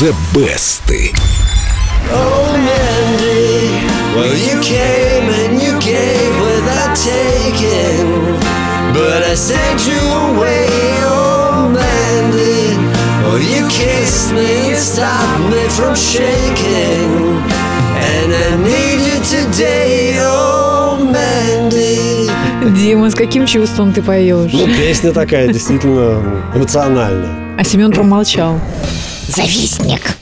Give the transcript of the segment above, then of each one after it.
The Best. Oh, Mandy, well, you came and you gave without taking. But I sent you away, oh, Mandy. Well, you kissed me and stopped me from shaking. And I need you today, oh, Mandy. Дима, с каким чувством ты поешь? Ну, песня такая действительно эмоциональная. А Семен промолчал. Завистник.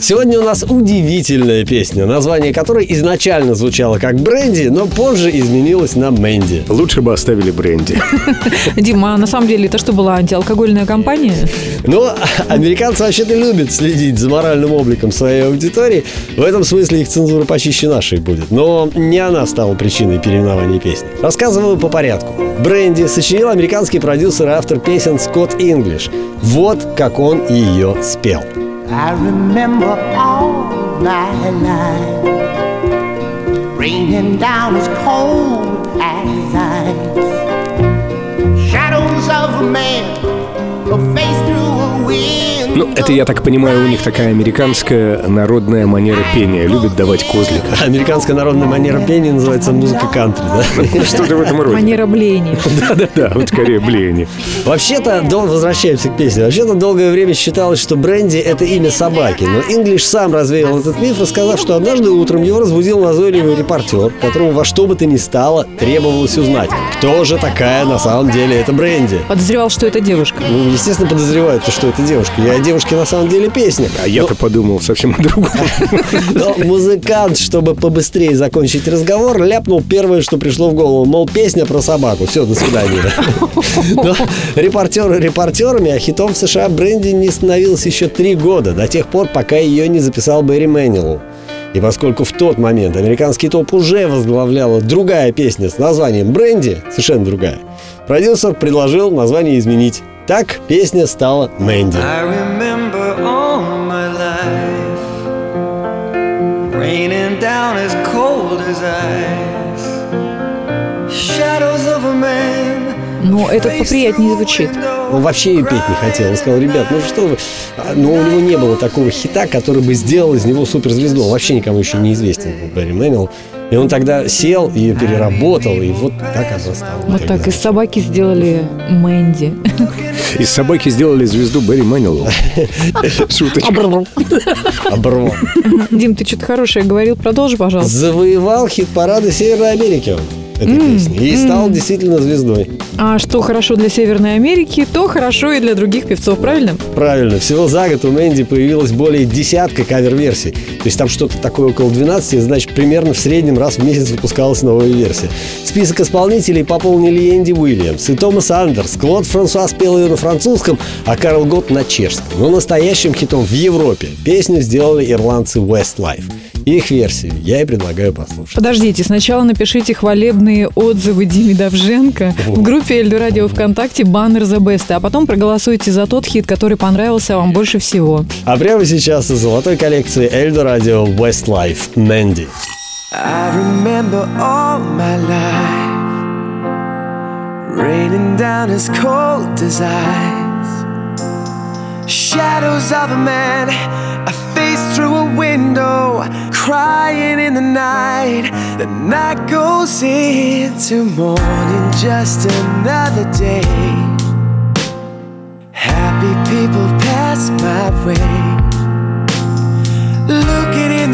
Сегодня у нас удивительная песня, название которой изначально звучало как Бренди, но позже изменилось на Мэнди. Лучше бы оставили бренди. Дима, а на самом деле это что была антиалкогольная компания? Но американцы вообще-то любят следить за моральным обликом своей аудитории. В этом смысле их цензура почище нашей будет. Но не она стала причиной переименования песни. Рассказываю по порядку. Бренди сочинил американский продюсер и автор песен Скотт Инглиш. Вот как он ее спел. I remember all my life raining down as cold as ice. Shadows of a man, Ну, это, я так понимаю, у них такая американская народная манера пения. Любят давать козлика. Американская народная манера пения называется музыка кантри, да? Что-то в этом роде. Манера блеяния. Да-да-да, вот скорее блеяни. Вообще-то, дол- возвращаемся к песне. Вообще-то долгое время считалось, что Бренди это имя собаки. Но Инглиш сам развеял этот миф, рассказав, что однажды утром его разбудил назойливый репортер, которому во что бы то ни стало требовалось узнать, кто же такая на самом деле эта Бренди. Подозревал, что это девушка. Ну, естественно, подозревают, что это девушка. И о девушке на самом деле песня. А я-то подумал совсем о другом. Но музыкант, чтобы побыстрее закончить разговор, ляпнул первое, что пришло в голову. Мол, песня про собаку. Все, до свидания. Но репортеры репортерами, а хитом в США Бренди не становилась еще три года, до тех пор, пока ее не записал Берри Мэнилл. И поскольку в тот момент американский топ уже возглавляла другая песня с названием «Бренди», совершенно другая, продюсер предложил название изменить. Так песня стала «Мэнди». Но этот поприятнее звучит. Он вообще ее петь не хотел. Он сказал, ребят, ну что вы... А, Но у него не было такого хита, который бы сделал из него суперзвезду. Он вообще никому еще не известен был, Берри Мэннилл. И он тогда сел, ее переработал, и вот так она стала. Вот так из собаки сделали Мэнди. Из собаки сделали звезду Берри Манилову. Шуточка. Оборвал. Дим, ты что-то хорошее говорил, продолжи, пожалуйста. Завоевал хит-парады Северной Америки этой песни. И стал действительно звездой. А что хорошо для Северной Америки, то хорошо и для других певцов, правильно? Правильно. Всего за год у Мэнди появилось более десятка кавер-версий. То есть там что-то такое около 12, значит, примерно в среднем раз в месяц выпускалась новая версия. Список исполнителей пополнили Энди Уильямс и Томас Андерс. Клод Франсуа спел ее на французском, а Карл Гот на чешском. Но настоящим хитом в Европе песню сделали ирландцы Westlife. Их версию я и предлагаю послушать. Подождите, сначала напишите хвалебные отзывы Диме Давженко в группе Эльду Радио ВКонтакте баннер The Best, а потом проголосуйте за тот хит, который понравился вам больше всего. А прямо сейчас из золотой коллекции Эльдо Радио Westlife Мэнди. I remember all my life raining down as cold as ice. Shadows of a man, a face through a window, crying in the night. The night goes into morning, just another day. Happy people pass my way. Looking in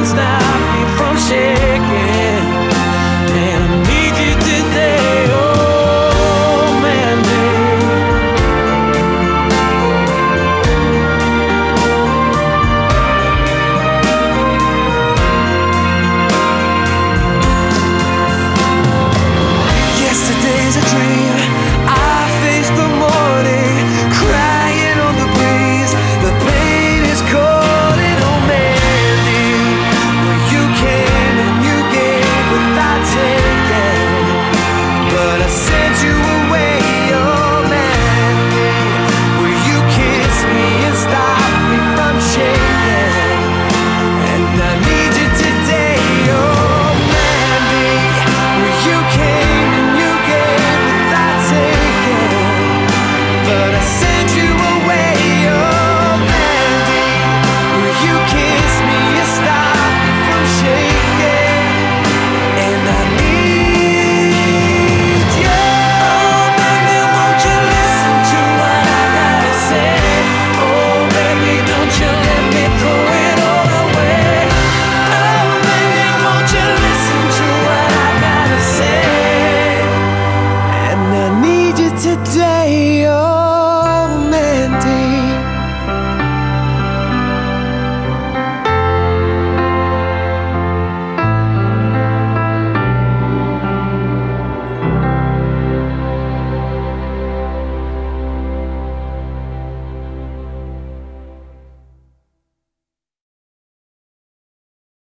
can stop me from sharing. but I say.